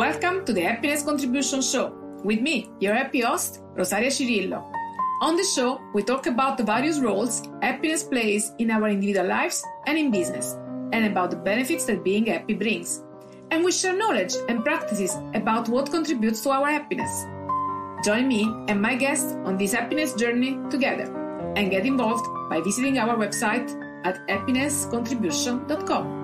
Welcome to the Happiness Contribution Show with me, your happy host, Rosaria Cirillo. On the show, we talk about the various roles happiness plays in our individual lives and in business, and about the benefits that being happy brings. And we share knowledge and practices about what contributes to our happiness. Join me and my guests on this happiness journey together and get involved by visiting our website at happinesscontribution.com.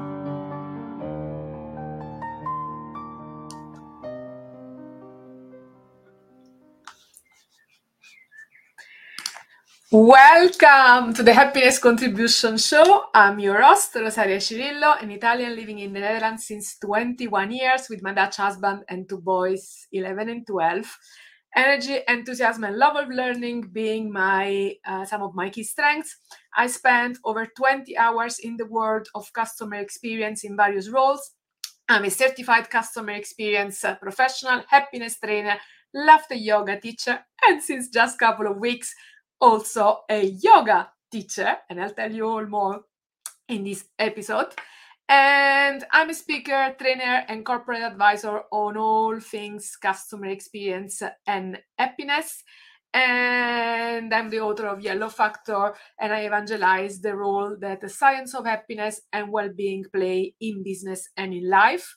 Welcome to the Happiness Contribution Show. I'm your host, Rosaria Cirillo, an Italian living in the Netherlands since 21 years with my Dutch husband and two boys, 11 and 12. Energy, enthusiasm, and love of learning being my uh, some of my key strengths. I spent over 20 hours in the world of customer experience in various roles. I'm a certified customer experience uh, professional, happiness trainer, laughter yoga teacher, and since just a couple of weeks, also a yoga teacher, and I'll tell you all more in this episode. And I'm a speaker, trainer, and corporate advisor on all things customer experience and happiness. And I'm the author of Yellow Factor, and I evangelize the role that the science of happiness and well being play in business and in life.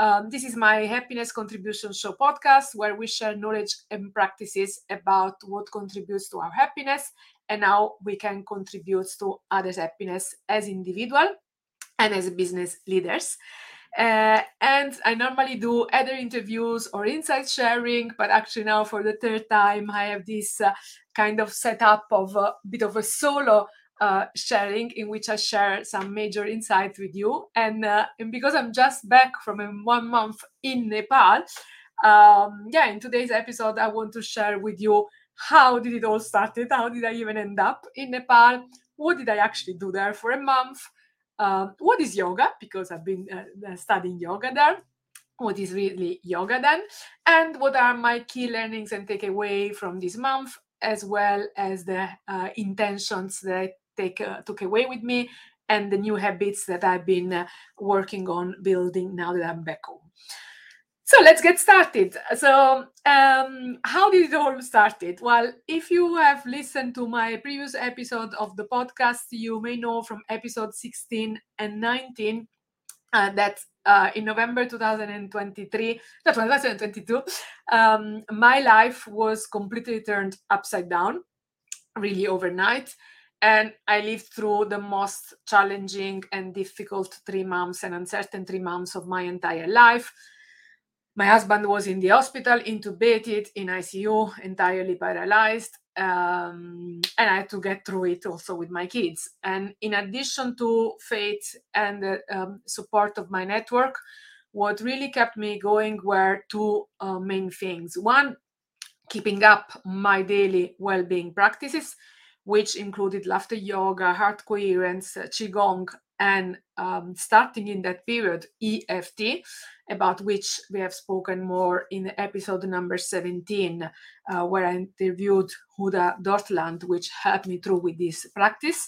Um, this is my Happiness Contribution Show podcast where we share knowledge and practices about what contributes to our happiness and how we can contribute to others' happiness as individual and as business leaders. Uh, and I normally do other interviews or insight sharing, but actually now for the third time, I have this uh, kind of setup of a bit of a solo uh, sharing in which I share some major insights with you. And, uh, and because I'm just back from one month in Nepal, um, yeah, in today's episode, I want to share with you how did it all started? How did I even end up in Nepal? What did I actually do there for a month? Um, what is yoga? Because I've been uh, studying yoga there. What is really yoga then? And what are my key learnings and takeaway from this month, as well as the uh, intentions that take uh, took away with me and the new habits that I've been uh, working on building now that I'm back home. So let's get started. So, um, how did it all started? Well, if you have listened to my previous episode of the podcast, you may know from episode 16 and 19 uh, that uh, in November 2023, no, 2022, um, my life was completely turned upside down, really overnight and I lived through the most challenging and difficult three months and uncertain three months of my entire life. My husband was in the hospital, intubated in ICU, entirely paralyzed, um, and I had to get through it also with my kids. And in addition to faith and the um, support of my network, what really kept me going were two uh, main things. One, keeping up my daily well being practices which included laughter yoga, heart coherence, uh, qigong, and um, starting in that period, EFT, about which we have spoken more in episode number 17, uh, where I interviewed Huda Dortland, which helped me through with this practice.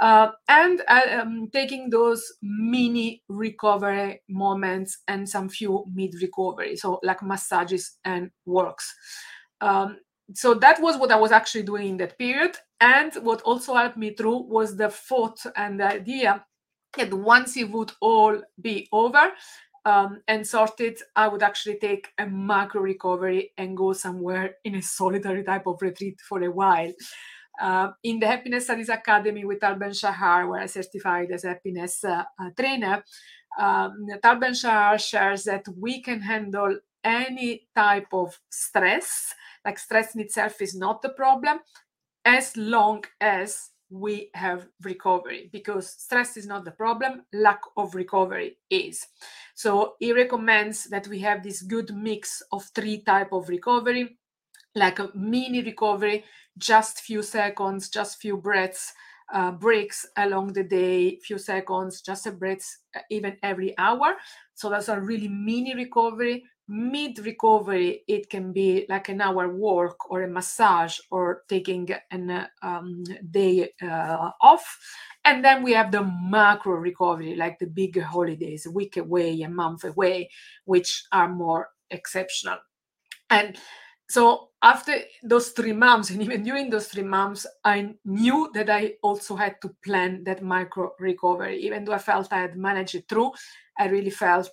Uh, and uh, um, taking those mini recovery moments and some few mid recovery, so like massages and works. Um, so that was what I was actually doing in that period. And what also helped me through was the thought and the idea that once it would all be over um, and sorted, I would actually take a macro recovery and go somewhere in a solitary type of retreat for a while. Uh, in the Happiness Studies Academy with Tal Ben-Shahar, where I certified as a happiness uh, trainer, um, Tal Ben-Shahar shares that we can handle any type of stress like stress in itself is not the problem as long as we have recovery because stress is not the problem lack of recovery is. So he recommends that we have this good mix of three type of recovery like a mini recovery just few seconds just few breaths uh, breaks along the day few seconds just a breath uh, even every hour. So that's a really mini recovery mid recovery it can be like an hour walk or a massage or taking an um, day uh, off. And then we have the macro recovery like the big holidays a week away a month away which are more exceptional. And so after those three months and even during those three months i knew that i also had to plan that micro recovery. Even though i felt i had managed it through i really felt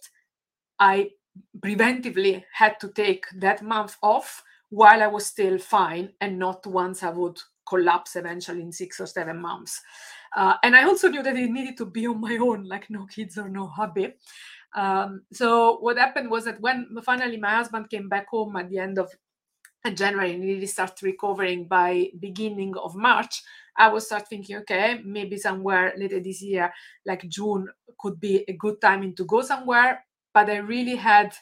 i preventively had to take that month off while I was still fine and not once I would collapse eventually in six or seven months. Uh, and I also knew that it needed to be on my own, like no kids or no hubby. Um, so what happened was that when finally my husband came back home at the end of January and really start recovering by beginning of March, I was start thinking, okay, maybe somewhere later this year, like June, could be a good timing to go somewhere but I really had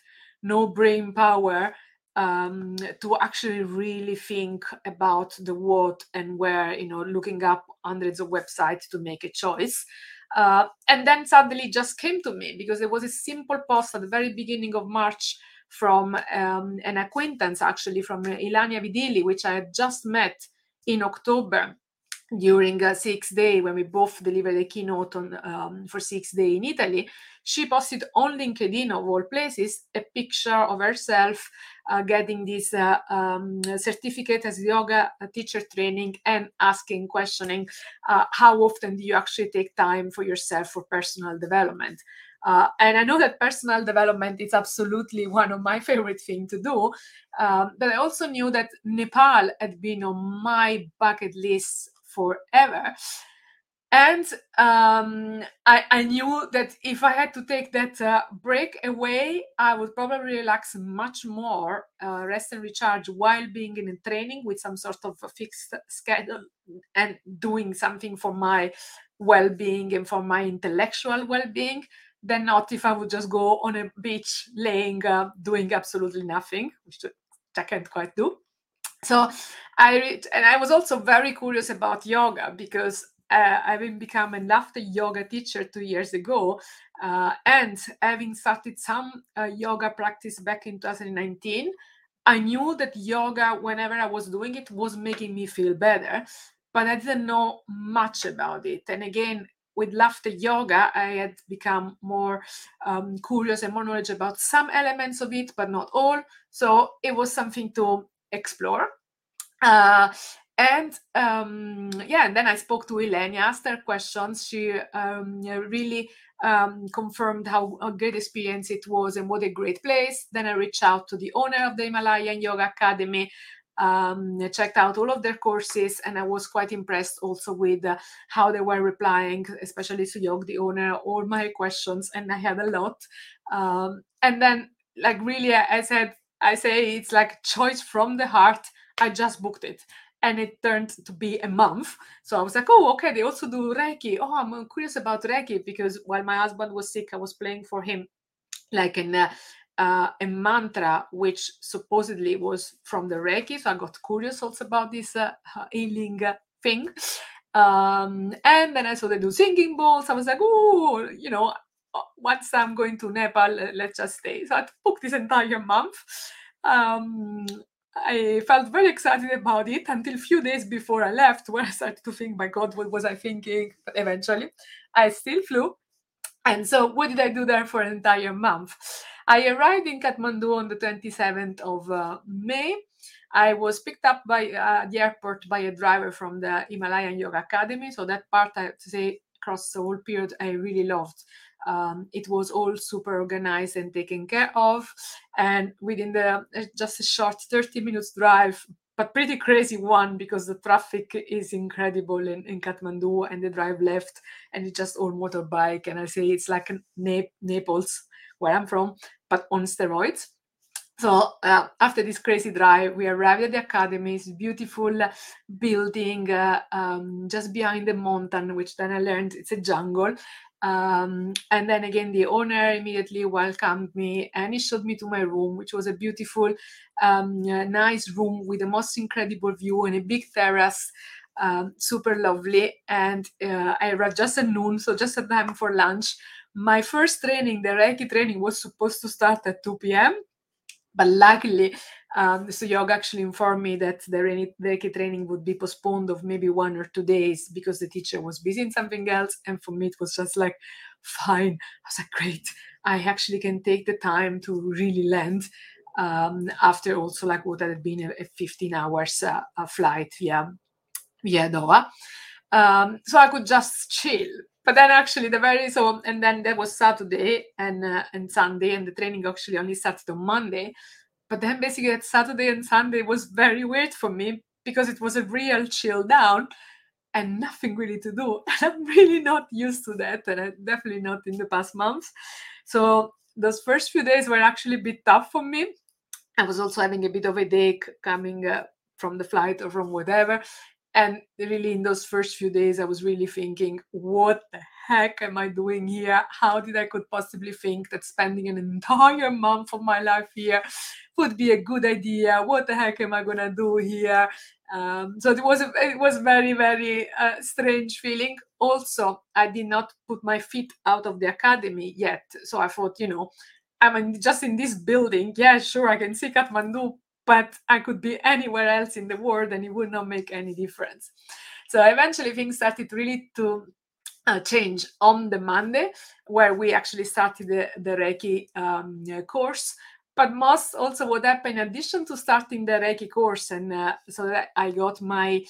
no brain power um, to actually really think about the what and where, you know, looking up hundreds of websites to make a choice. Uh, and then suddenly it just came to me because there was a simple post at the very beginning of March from um, an acquaintance, actually from Ilania Vidili, which I had just met in October during a six day when we both delivered a keynote on um, for six day in italy she posted on linkedin of all places a picture of herself uh, getting this uh, um, certificate as yoga teacher training and asking questioning uh, how often do you actually take time for yourself for personal development uh, and I know that personal development is absolutely one of my favorite things to do. Um, but I also knew that Nepal had been on my bucket list forever. And um, I, I, knew that if I had to take that uh, break away, I would probably relax much more, uh, rest and recharge while being in training with some sort of a fixed schedule and doing something for my well being and for my intellectual well being than not if I would just go on a beach laying, uh, doing absolutely nothing, which I can't quite do so i read and i was also very curious about yoga because uh, having become a laughter yoga teacher two years ago uh, and having started some uh, yoga practice back in 2019 i knew that yoga whenever i was doing it was making me feel better but i didn't know much about it. And again with laughter yoga i had become more um, curious and more knowledge about some elements of it but not all. So it was something to explore. Uh, and um, yeah, and then I spoke to Elaine, asked her questions. She um, really um, confirmed how a great experience it was and what a great place. Then I reached out to the owner of the Himalayan Yoga Academy, um, checked out all of their courses, and I was quite impressed also with uh, how they were replying, especially to Suyog, the owner, all my questions, and I had a lot. Um, and then, like, really, I said, I say it's like choice from the heart. I just booked it and it turned to be a month. So I was like, oh, okay, they also do Reiki. Oh, I'm curious about Reiki because while my husband was sick, I was playing for him like an, uh, uh, a mantra, which supposedly was from the Reiki. So I got curious also about this uh, healing thing. Um, and then I saw they do singing bowls. I was like, oh, you know, uh, once I'm going to Nepal, let's just stay. So I booked this entire month. Um, I felt very excited about it until a few days before I left, where I started to think, my God, what was I thinking? But eventually, I still flew. And so, what did I do there for an entire month? I arrived in Kathmandu on the 27th of uh, May. I was picked up by uh, the airport by a driver from the Himalayan Yoga Academy. So that part, I have to say, across the whole period, I really loved um, it was all super organized and taken care of and within the uh, just a short 30 minutes drive but pretty crazy one because the traffic is incredible in, in kathmandu and the drive left and it's just all motorbike and i say it's like Nap- naples where i'm from but on steroids so uh, after this crazy drive, we arrived at the academy. It's beautiful building uh, um, just behind the mountain, which then I learned it's a jungle. Um, and then again, the owner immediately welcomed me and he showed me to my room, which was a beautiful, um, nice room with the most incredible view and a big terrace. Um, super lovely. And uh, I arrived just at noon, so just at time for lunch. My first training, the Reiki training, was supposed to start at 2 p.m. but luckily um, Suyog actually informed me that the Reiki training would be postponed of maybe one or two days because the teacher was busy in something else. And for me, it was just like, fine. I was like, great. I actually can take the time to really land um, after also like what had been a, a 15 hours uh, a flight via via Doha. Um, so I could just chill. But then actually the very so and then there was Saturday and uh, and Sunday and the training actually only started on Monday. But then basically that Saturday and Sunday was very weird for me because it was a real chill down and nothing really to do. And I'm really not used to that, and I'm definitely not in the past months. So those first few days were actually a bit tough for me. I was also having a bit of a headache coming uh, from the flight or from whatever. And really, in those first few days, I was really thinking, what the heck am I doing here? How did I could possibly think that spending an entire month of my life here would be a good idea? What the heck am I gonna do here? Um, so it was a, it was very very uh, strange feeling. Also, I did not put my feet out of the academy yet, so I thought, you know, I mean, just in this building, yeah, sure, I can see Kathmandu, but I could be anywhere else in the world and it would not make any difference. So eventually things started really to uh, change on the Monday, where we actually started the, the Reiki um, course. But most also what happened in addition to starting the Reiki course, and uh, so that I got my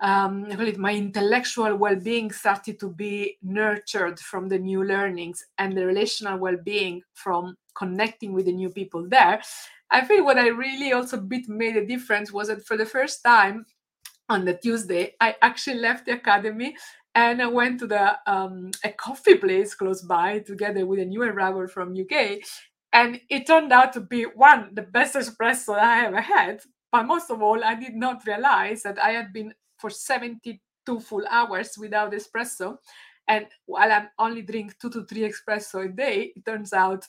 um, my intellectual well-being started to be nurtured from the new learnings and the relational well-being from connecting with the new people there. I feel what I really also bit made a difference was that for the first time on the Tuesday, I actually left the academy and I went to the um, a coffee place close by together with a new arrival from UK. And it turned out to be one the best espresso I ever had. But most of all, I did not realize that I had been for 72 full hours without espresso. And while I only drink two to three espresso a day, it turns out,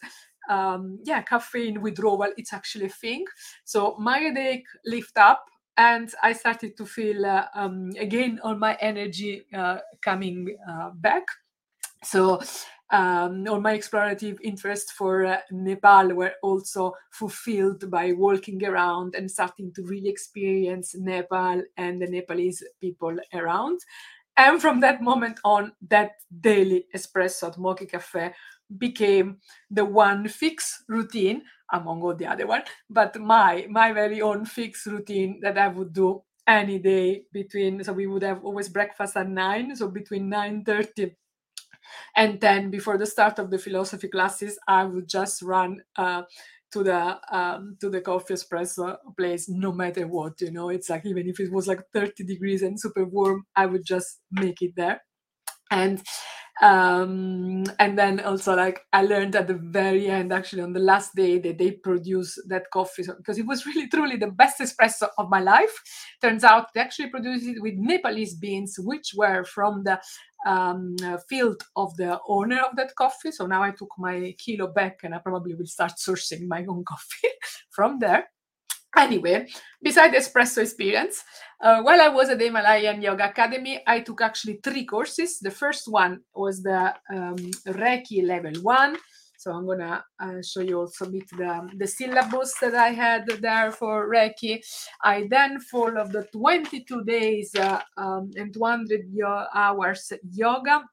um, yeah, caffeine withdrawal, it's actually a thing. So my headache lift up and I started to feel uh, um, again all my energy uh, coming uh, back. So um, all my explorative interest for uh, Nepal were also fulfilled by walking around and starting to really experience Nepal and the Nepalese people around. And from that moment on, that daily espresso at Moki Cafe became the one fixed routine among all the other one, but my my very own fixed routine that I would do any day between so we would have always breakfast at nine, so between nine thirty and then before the start of the philosophy classes i would just run uh, to the um, to the coffee espresso place no matter what you know? It's like even if it was like 30 degrees and super warm i would just make it there. And um, and then also like i learned at the very end actually on the last day that they produce that coffee. Because it was really truly the best espresso of my life. Turns out they actually produce it with nepalese beans which were from the um, field of the owner of that coffee so now i took my kilo back and i probably will start sourcing my own coffee from there Anyway, beside the espresso experience, uh, while I was at the Himalayan Yoga Academy, I took actually three courses. The first one was the um, Reiki level one. So I'm gonna uh, show you also a bit the, the syllabus that I had there for Reiki. I then followed the 22 days uh, um, and 200 yo- hours yoga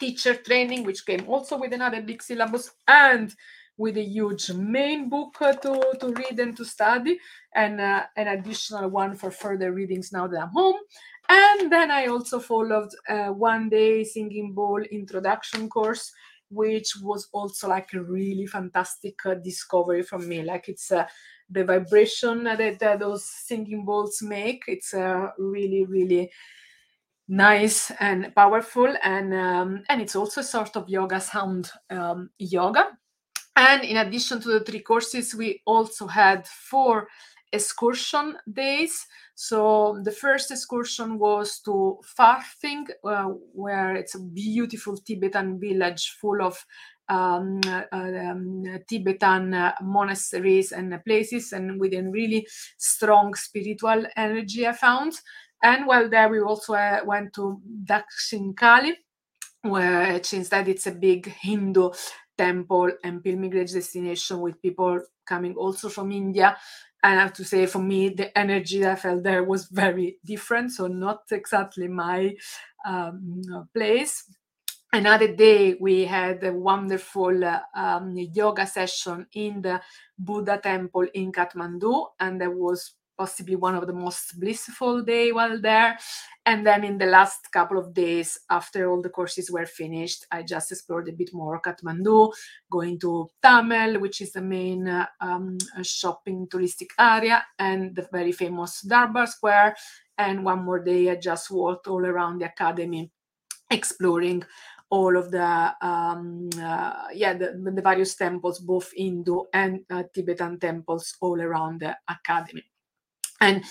teacher training, which came also with another big syllabus and with a huge main book uh, to, to read and to study, and uh, an additional one for further readings now that I'm home. And then I also followed a one day singing bowl introduction course, which was also like a really fantastic uh, discovery for me. Like it's uh, the vibration that those singing bowls make. It's uh, really, really nice and powerful and um, and it's also a sort of yoga sound um, yoga and in addition to the three courses, we also had four excursion days. So the first excursion was to Pharping, uh, where it's a beautiful Tibetan village full of um, uh, um, Tibetan uh, monasteries and places, and with a really strong spiritual energy, I found. And while there, we also uh, went to Dakshin Kali, which instead it's a big Hindu temple and pilgrimage destination with people coming also from India. I have to say, for me, the energy I felt there was very different. So, not exactly my um, place. Another day, we had a wonderful uh, um, yoga session in the Buddha temple in Kathmandu, and that was possibly one of the most blissful day while there. And then in the last couple of days after all the courses were finished i just explored a bit more kathmandu going to Thamel which is the main uh, um, shopping touristic area and the very famous darbar square. And one more day i just walked all around the academy exploring all of the um, uh, yeah the, the, various temples both hindu and uh, tibetan temples all around the academy and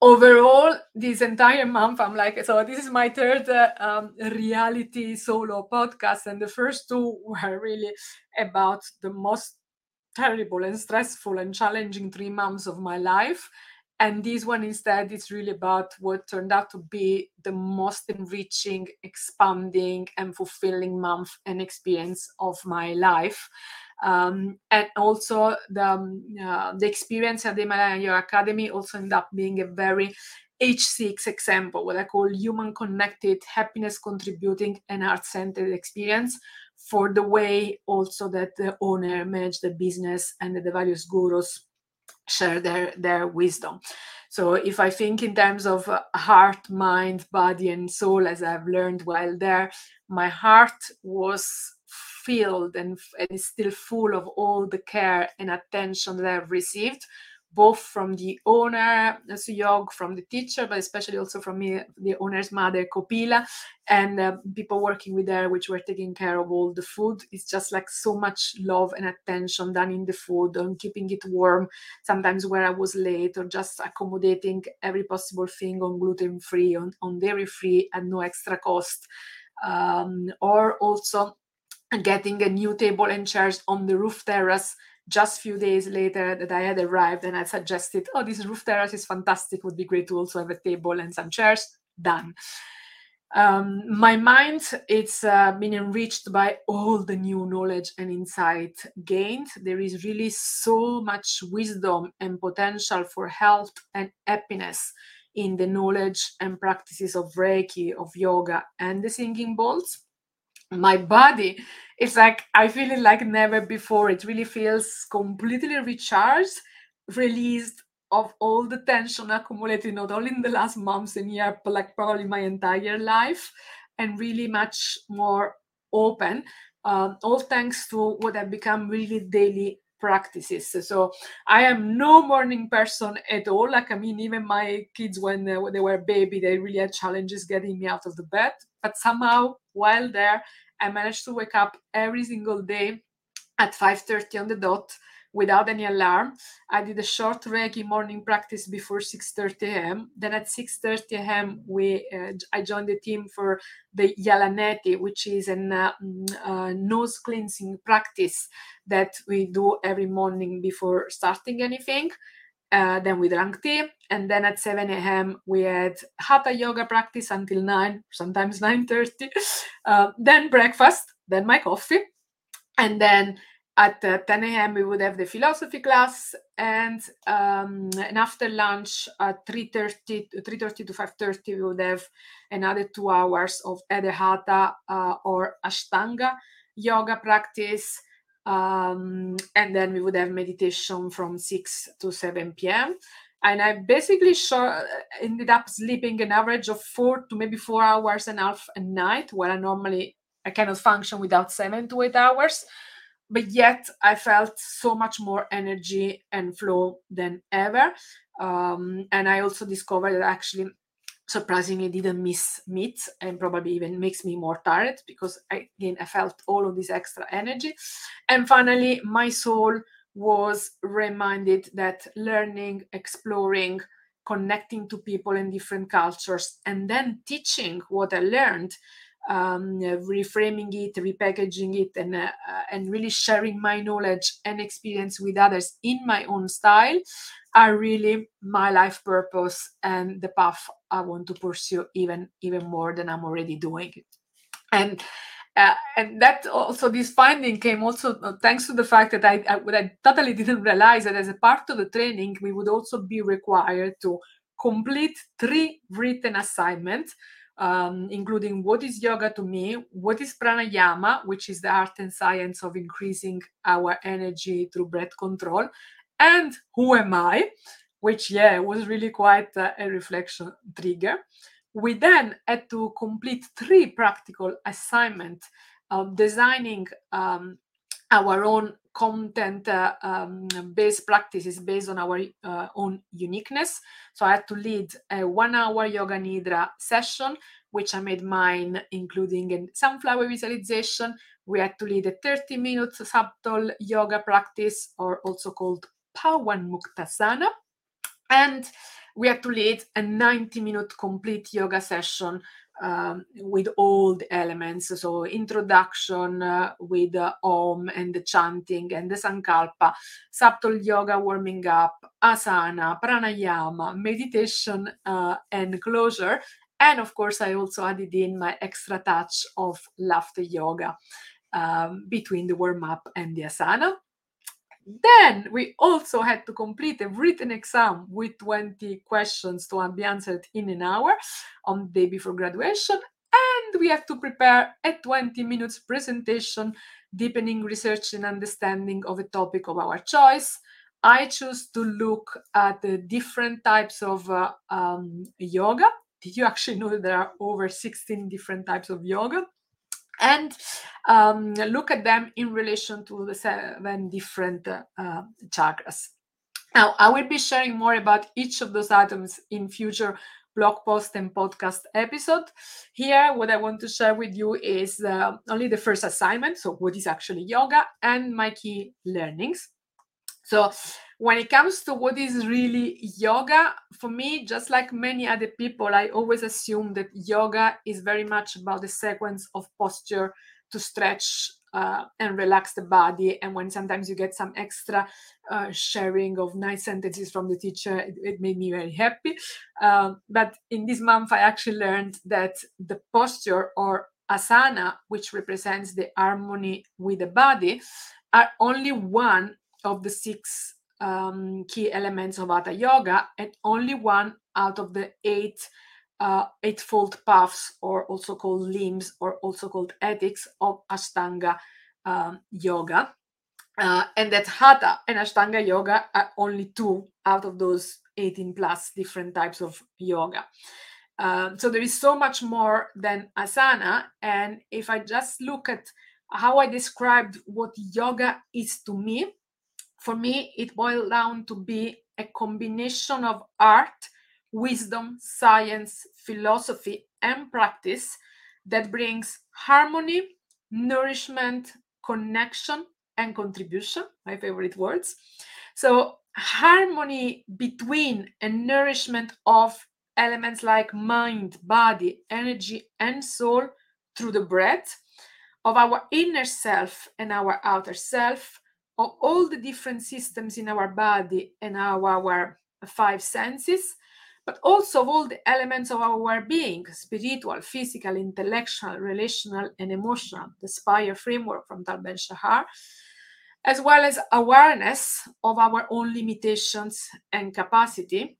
overall this entire month i'm like so this is my third uh, um, reality solo podcast. And the first two were really about the most terrible and stressful and challenging three months of my life. And this one instead is really about what turned out to be the most enriching expanding and fulfilling month and experience of my life um, and also the, um, uh, the experience at the Himalayan Yoga Academy also ended up being a very H6 example, what I call human connected, happiness contributing, and heart centered experience for the way also that the owner managed the business and the various gurus share their, their wisdom. So if I think in terms of uh, heart, mind, body, and soul, as I've learned while there, my heart was filled and, and is still full of all the care and attention that I've received, both from the owner, Suyog, from the teacher, but especially also from me, the owner's mother, Kopila, and uh, people working with her, which were taking care of all the food. It's just like so much love and attention done in the food, on keeping it warm, sometimes where I was late, or just accommodating every possible thing on gluten free, on, on dairy free, at no extra cost. Um, or also getting a new table and chairs on the roof terrace just a few days later that I had arrived and I suggested, oh, this roof terrace is fantastic. Would be great to also have a table and some chairs. Done. Um, my mind it's uh, been enriched by all the new knowledge and insight gained. There is really so much wisdom and potential for health and happiness in the knowledge and practices of Reiki, of yoga, and the singing bowls my body it's like i feel it like never before. It really feels completely recharged released of all the tension accumulated not only in the last months and year but like probably my entire life and really much more open um, all thanks to what have become really daily practices. So i am no morning person at all. Like i mean even my kids when they, when they were baby they really had challenges getting me out of the bed but somehow while there i managed to wake up every single day at 5.30 on the dot without any alarm. I did a short reiki morning practice before 6.30 a.m then at 6.30 a.m we uh, i joined the team for the yalaneti which is a uh, mm, uh, nose cleansing practice that we do every morning before starting anything uh, then we drank tea, and then at 7 a.m. we had hatha yoga practice until 9, sometimes 9:30. Uh, then breakfast, then my coffee, and then at uh, 10 a.m. we would have the philosophy class, and um, and after lunch at 3:30, 3:30 to 5:30 we would have another two hours of either hatha uh, or ashtanga yoga practice um, and then we would have meditation from 6 to 7 p.m. And I basically uh, ended up sleeping an average of four to maybe four hours and a half a night, where I normally I cannot function without seven to eight hours. But yet I felt so much more energy and flow than ever. Um, and I also discovered that actually surprisingly didn't miss meat and probably even makes me more tired because I, again i felt all of this extra energy. And finally my soul was reminded that learning exploring connecting to people in different cultures and then teaching what i learned um, reframing it, repackaging it, and uh, and really sharing my knowledge and experience with others in my own style are really my life purpose and the path I want to pursue even even more than I'm already doing. And Uh, and that also this finding came also uh, thanks to the fact that I, I, I totally didn't realize that as a part of the training we would also be required to complete three written assignments um, including what is yoga to me, what is pranayama, which is the art and science of increasing our energy through breath control, and who am I, which, yeah, was really quite a, a reflection trigger. We then had to complete three practical assignments of designing um, our own content uh, um, based practices based on our uh, own uniqueness. So I had to lead a one hour yoga nidra session, which I made mine, including a sunflower visualization. We had to lead a 30 minute subtle yoga practice, or also called Pawan Muktasana. And we had to lead a 90 minute complete yoga session um, with all the elements. So introduction uh, with uh, Om and the chanting and the Sankalpa, subtle yoga warming up, asana, pranayama, meditation uh, and closure. And of course, I also added in my extra touch of laughter yoga um, between the warm up and the asana. Then we also had to complete a written exam with 20 questions to be answered in an hour on the day before graduation. And we have to prepare a 20 minutes presentation deepening research and understanding of a topic of our choice. I choose to look at the different types of uh, um, yoga. Did you actually know there are over 16 different types of yoga? And um, look at them in relation to the seven different uh, chakras. Now, I will be sharing more about each of those items in future blog post and podcast episode. Here, what I want to share with you is uh, only the first assignment, so what is actually yoga, and my key learnings. So, when it comes to what is really yoga, for me, just like many other people, I always assume that yoga is very much about the sequence of posture to stretch uh, and relax the body. And when sometimes you get some extra uh, sharing of nice sentences from the teacher, it, it made me very happy. Um, but in this month, I actually learned that the posture or asana, which represents the harmony with the body, are only one of the six um, key elements of Hatha Yoga, and only one out of the eight uh, eightfold paths, or also called limbs, or also called ethics of Ashtanga um, Yoga. Uh, and that Hatha and Ashtanga Yoga are only two out of those 18 plus different types of yoga. Um, so there is so much more than asana. And if I just look at how I described what yoga is to me, for me, it boiled down to be a combination of art, wisdom, science, philosophy, and practice that brings harmony, nourishment, connection, and contribution, my favorite words. So, harmony between and nourishment of elements like mind, body, energy, and soul through the breath of our inner self and our outer self all the different systems in our body and our, our five senses, but also of all the elements of our being spiritual, physical, intellectual, relational, and emotional, the SPIRE framework from Tal Ben Shahar, as well as awareness of our own limitations and capacity.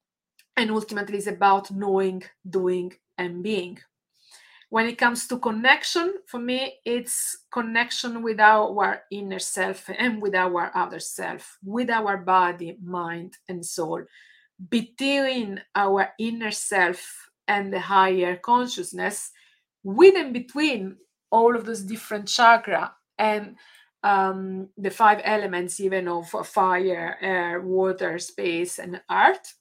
And ultimately, is about knowing, doing, and being when it comes to connection for me it's connection with our inner self and with our other self with our body mind and soul. Between our inner self and the higher consciousness with and between all of those different chakra and um, the five elements even of fire air water space and earth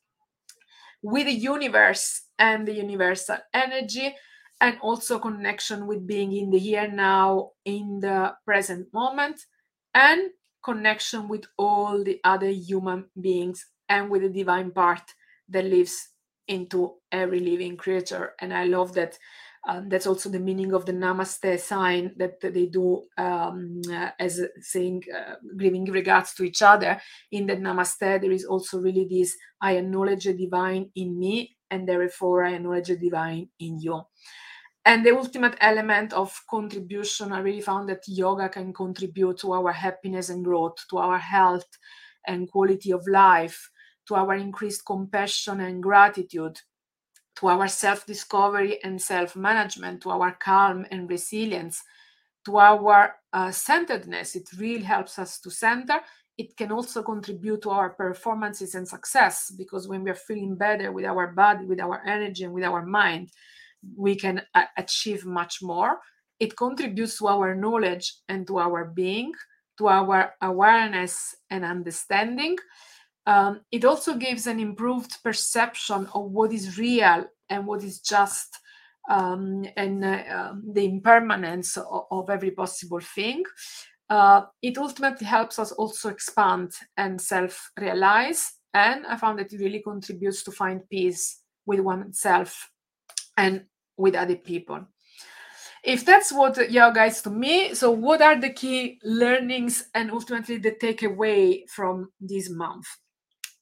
with the universe and the universal energy and also connection with being in the here now in the present moment and connection with all the other human beings and with the divine part that lives into every living creature. And i love that um, that's also the meaning of the namaste sign that they do um, uh, as saying uh, giving regards to each other. In the namaste there is also really this i acknowledge the divine in me and therefore i acknowledge the divine in you and the ultimate element of contribution, I really found that yoga can contribute to our happiness and growth, to our health and quality of life, to our increased compassion and gratitude, to our self discovery and self management, to our calm and resilience, to our uh, centeredness. It really helps us to center. It can also contribute to our performances and success because when we are feeling better with our body, with our energy, and with our mind, we can uh, achieve much more. It contributes to our knowledge and to our being, to our awareness and understanding. Um, it also gives an improved perception of what is real and what is just um, and uh, um, the impermanence of, of, every possible thing. Uh, it ultimately helps us also expand and self realize. And I found that it really contributes to find peace with oneself and with other people. If that's what yoga is to me, so what are the key learnings and ultimately the takeaway from this month?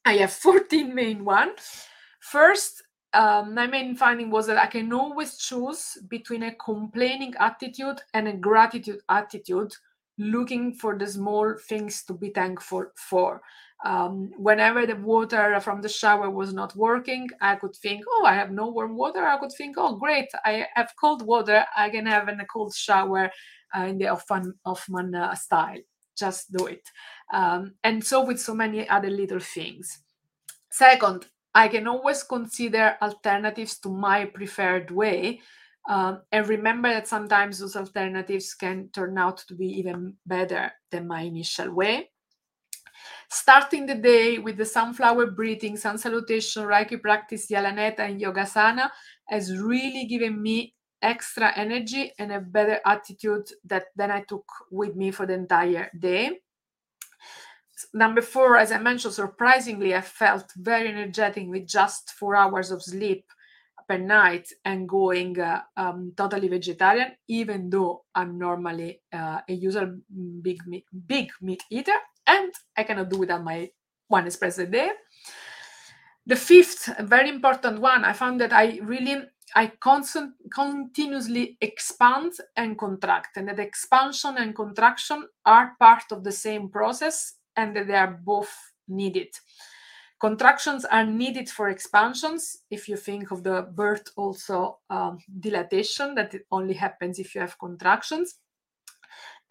I have 14 main ones. First, um, my main finding was that I can always choose between a complaining attitude and a gratitude attitude, looking for the small things to be thankful for. Um, whenever the water from the shower was not working, I could think, oh, I have no warm water. I could think, oh, great, I have cold water. I can have a cold shower uh, in the Hoffman, Hoffman uh, style. Just do it. Um, and so with so many other little things. Second, I can always consider alternatives to my preferred way. Um, and remember that sometimes those alternatives can turn out to be even better than my initial way. Starting the day with the sunflower breathing, sun salutation, Reiki practice, Yalaneta, and Yogasana has really given me extra energy and a better attitude that then I took with me for the entire day. Number four, as I mentioned, surprisingly, I felt very energetic with just four hours of sleep per night and going uh, um, totally vegetarian, even though I'm normally uh, a usual big meat, big meat eater and I cannot do without my one espresso a day. The fifth, very important one, I found that I really I constant, continuously expand and contract, and that expansion and contraction are part of the same process, and that they are both needed. Contractions are needed for expansions. If you think of the birth, also um, dilatation, that it only happens if you have contractions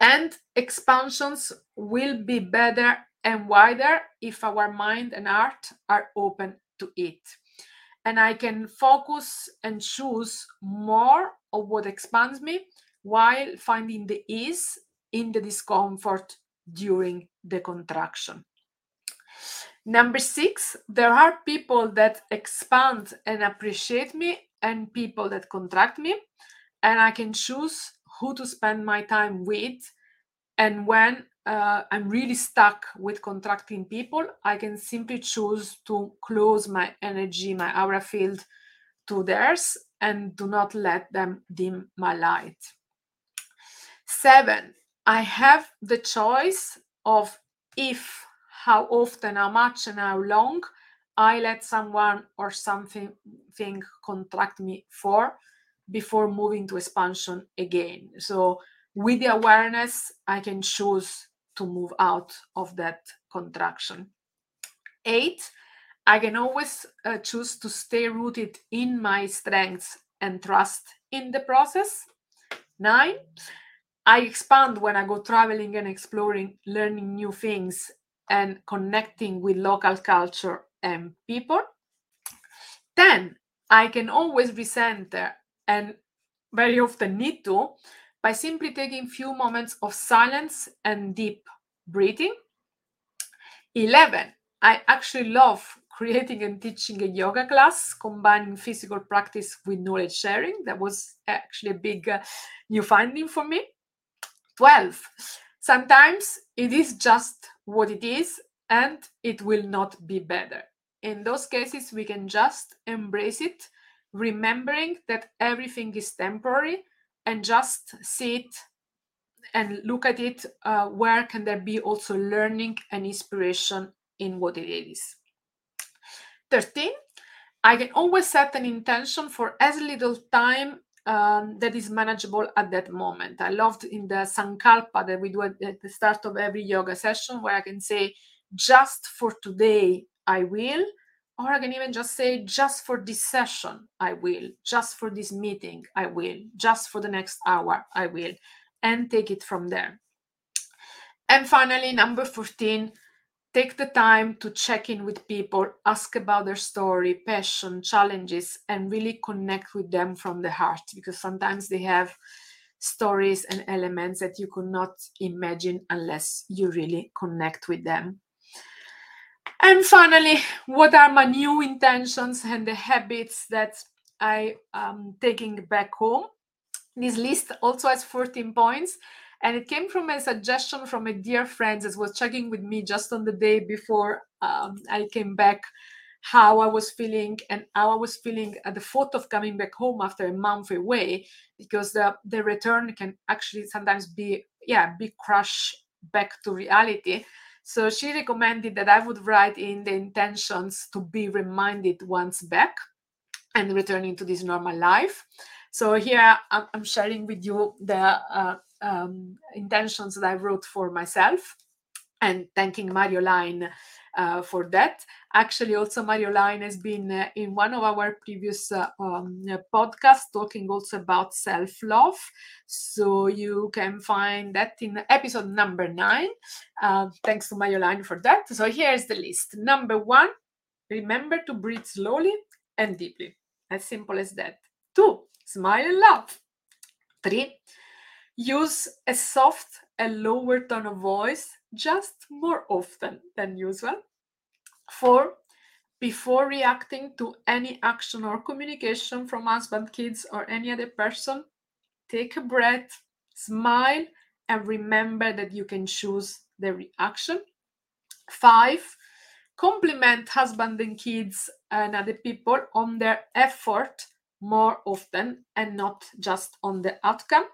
and expansions will be better and wider if our mind and heart are open to it. And I can focus and choose more of what expands me while finding the ease in the discomfort during the contraction. Number six, there are people that expand and appreciate me, and people that contract me, and I can choose who to spend my time with. And when uh, I'm really stuck with contracting people, I can simply choose to close my energy, my aura field to theirs and do not let them dim my light. Seven, I have the choice of if, how often, how much, and how long I let someone or something thing contract me for before moving to expansion again. So with the awareness, I can choose to move out of that contraction. Eight, I can always uh, choose to stay rooted in my strengths and trust in the process. Nine, I expand when I go traveling and exploring, learning new things and connecting with local culture and people. 10. I can always recenter and very often need to by simply taking few moments of silence and deep breathing. 11. I actually love creating and teaching a yoga class, combining physical practice with knowledge sharing. That was actually a big uh, new finding for me. 12. Sometimes it is just what it is and it will not be better. In those cases, we can just embrace it remembering that everything is temporary and just sit and look at it uh, where can there be also learning and inspiration in what it is 13 i can always set an intention for as little time um, that is manageable at that moment. I loved in the Sankalpa that we do at, the start of every yoga session, where I can say, just for today, I will. Or I can even just say, just for this session, I will. Just for this meeting, I will. Just for the next hour, I will. And take it from there. And finally, number 14, take the time to check in with people, ask about their story, passion, challenges, and really connect with them from the heart because sometimes they have stories and elements that you could not imagine unless you really connect with them. And finally, what are my new intentions and the habits that I am taking back home? This list also has 14 points and it came from a suggestion from a dear friend that was checking with me just on the day before um, I came back how I was feeling and how I was feeling at the thought of coming back home after a month away because the, the return can actually sometimes be yeah big crush back to reality. So she recommended that I would write in the intentions to be reminded once back and returning to this normal life. So here I'm sharing with you the uh, um, intentions that I wrote for myself and thanking Mario Line uh, for that. Actually, also Mario Line has been uh, in one of our previous uh, um, podcasts talking also about self love. So you can find that in episode number nine. Uh, thanks to Mario Line for that. So here's the list. Number one, remember to breathe slowly and deeply. As simple as that. Two, smile and laugh. Three, use a soft and lower tone of voice just more often than usual. Four, before reacting to any action or communication from husband, kids, or any other person, take a breath, smile, and remember that you can choose the reaction. Five, compliment husband and kids and other people on their effort more often and not just on the outcome.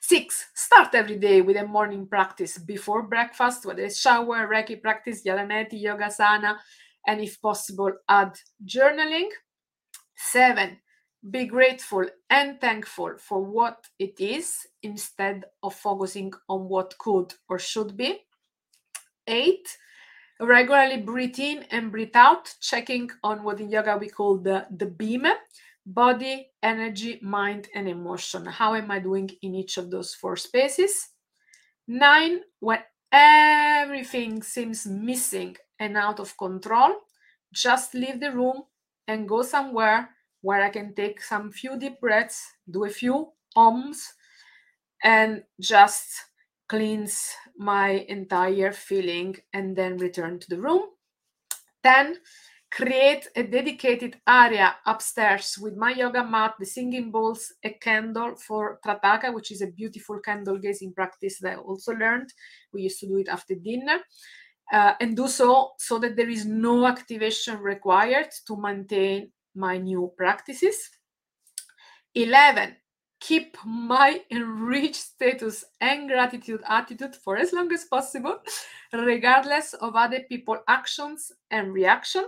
Six, start every day with a morning practice before breakfast, whether it's shower, Reiki practice, Jalaneti, Yogasana, and if possible, add journaling. Seven, be grateful and thankful for what it is instead of focusing on what could or should be. Eight, regularly breathe in and breathe out, checking on what in yoga we call the, the beam body, energy, mind, and emotion. How am I doing in each of those four spaces? Nine, when everything seems missing and out of control, just leave the room and go somewhere where I can take some few deep breaths, do a few ums, and just cleanse my entire feeling and then return to the room. 10 create a dedicated area upstairs with my yoga mat, the singing bowls, a candle for Trataka, which is a beautiful candle gazing practice that I also learned. We used to do it after dinner. Uh, and do so so that there is no activation required to maintain my new practices. 11. Keep my enriched status and gratitude attitude for as long as possible, regardless of other people's actions and reaction.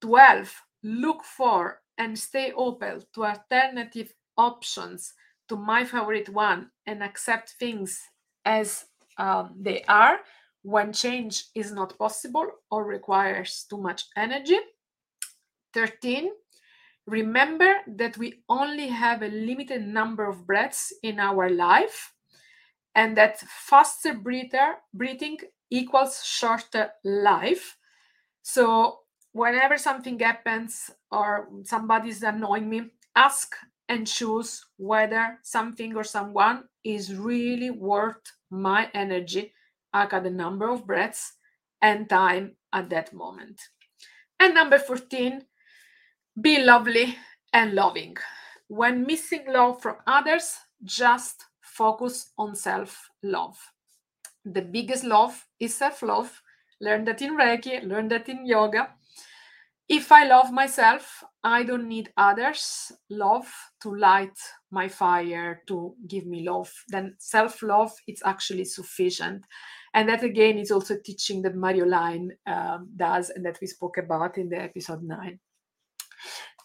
12. Look for and stay open to alternative options to my favorite one and accept things as um, they are when change is not possible or requires too much energy. 13. Remember that we only have a limited number of breaths in our life and that faster breather, breathing equals shorter life. So whenever something happens or somebody's annoying me, ask and choose whether something or someone is really worth my energy, aka the number of breaths and time at that moment. And number 14, be lovely and loving. When missing love from others, just focus on self love. The biggest love is self love. Learn that in Reiki, learn that in yoga if I love myself, I don't need others' love to light my fire, to give me love. Then self love, it's actually sufficient. And that again is also teaching that Mario Line um, does and that we spoke about in the episode nine.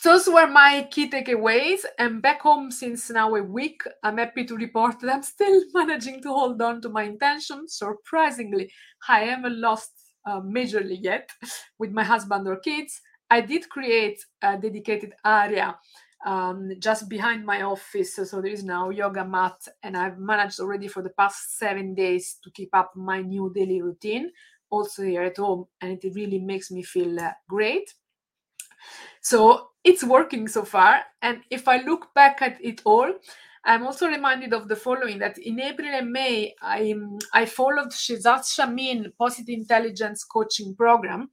those were my key takeaways. And back home since now a week, I'm happy to report that I'm still managing to hold on to my intention. Surprisingly, I haven't lost uh, majorly yet with my husband or kids. I did create a dedicated area um, just behind my office. So there is now yoga mat, and I've managed already for the past seven days to keep up my new daily routine, also here at home, and it really makes me feel uh, great. So it's working so far. And if I look back at it all, I'm also reminded of the following that in April and May, I, I followed Shirzad Chamine Positive Intelligence Coaching Program,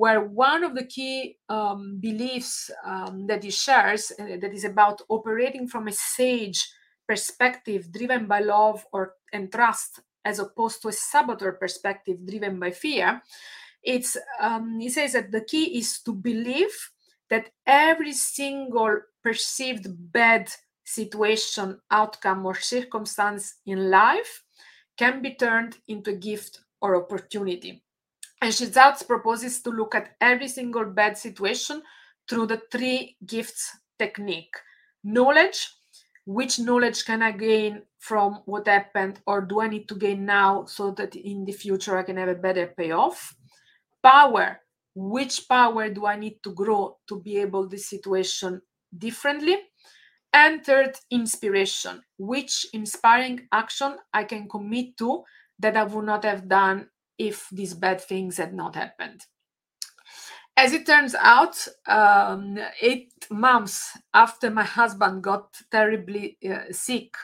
where one of the key um, beliefs um, that he shares, uh, that is about operating from a sage perspective driven by love or and trust, as opposed to a saboteur perspective driven by fear, it's um, he says that the key is to believe that every single perceived bad situation, outcome, or circumstance in life can be turned into a gift or opportunity. And Shirzad proposes to look at every single bad situation through the three gifts technique knowledge, which knowledge can I gain from what happened, or do I need to gain now so that in the future I can have a better payoff? Power, which power do I need to grow to be able to this situation differently? And third, inspiration, which inspiring action I can commit to that I would not have done if these bad things had not happened. As it turns out, um, eight months after my husband got terribly uh, sick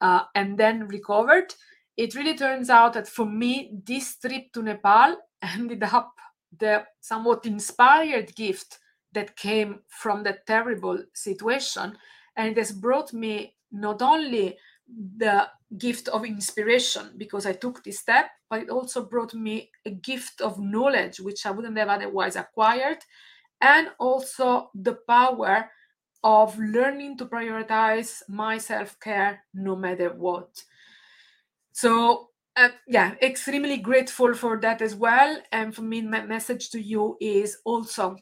uh, and then recovered, it really turns out that for me, this trip to Nepal ended up the somewhat inspired gift that came from that terrible situation. And it has brought me not only the gift of inspiration because I took this step, but it also brought me a gift of knowledge, which I wouldn't have otherwise acquired, and also the power of learning to prioritize my self care no matter what. So, uh, yeah, extremely grateful for that as well. And for me, my message to you is also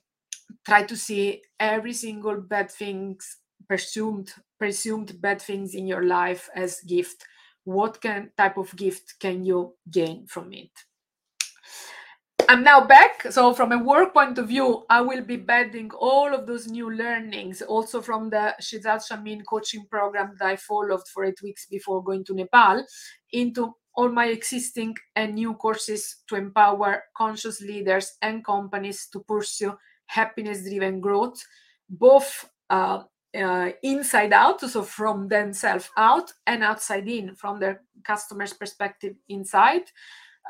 try to see every single bad things presumed presumed bad things in your life as gift what can type of gift can you gain from it I'm now back. So, from a work point of view, I will be bedding all of those new learnings, also from the Shirzad Chamine coaching program that I followed for eight weeks before going to Nepal, into all my existing and new courses to empower conscious leaders and companies to pursue happiness driven growth, both uh, uh, inside out, so from themselves out, and outside in, from their customer's perspective inside.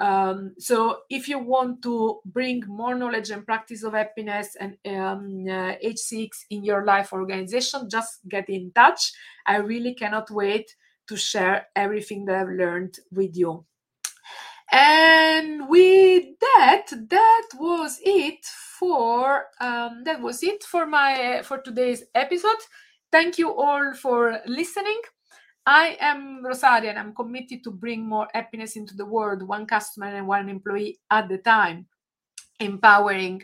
Um, so, if you want to bring more knowledge and practice of happiness and um, uh, H6 in your life organization, just get in touch. I really cannot wait to share everything that I've learned with you. And with that, that was it for um, that was it for my for today's episode. Thank you all for listening. I am Rosaria and I'm committed to bring more happiness into the world, one customer and one employee at a time, empowering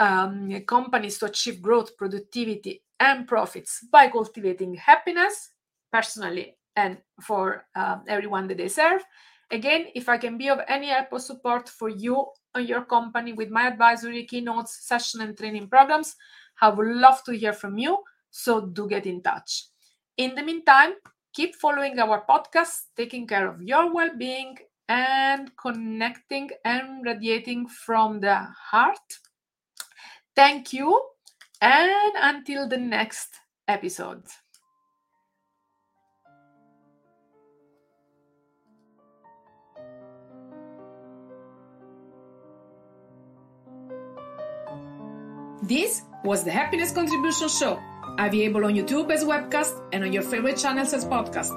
um, companies to achieve growth, productivity, and profits by cultivating happiness personally and for uh, everyone that they serve. Again, if I can be of any help or support for you and your company with my advisory, keynotes, session, and training programs, I would love to hear from you. So do get in touch. In the meantime, keep following our podcast, taking care of your well being and connecting and radiating from the heart. Thank you, and until the next episode. This was the Happiness Contribution Show, available on YouTube as webcast and on your favorite channels as podcast.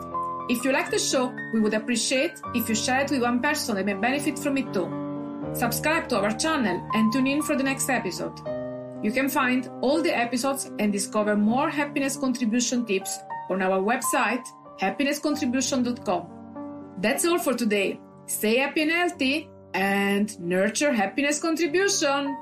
If you like the show, we would appreciate if you share it with one person that may benefit from it too. Subscribe to our channel and tune in for the next episode. You can find all the episodes and discover more happiness contribution tips on our website, happinesscontribution.com. That's all for today. Stay happy and healthy and nurture happiness contribution.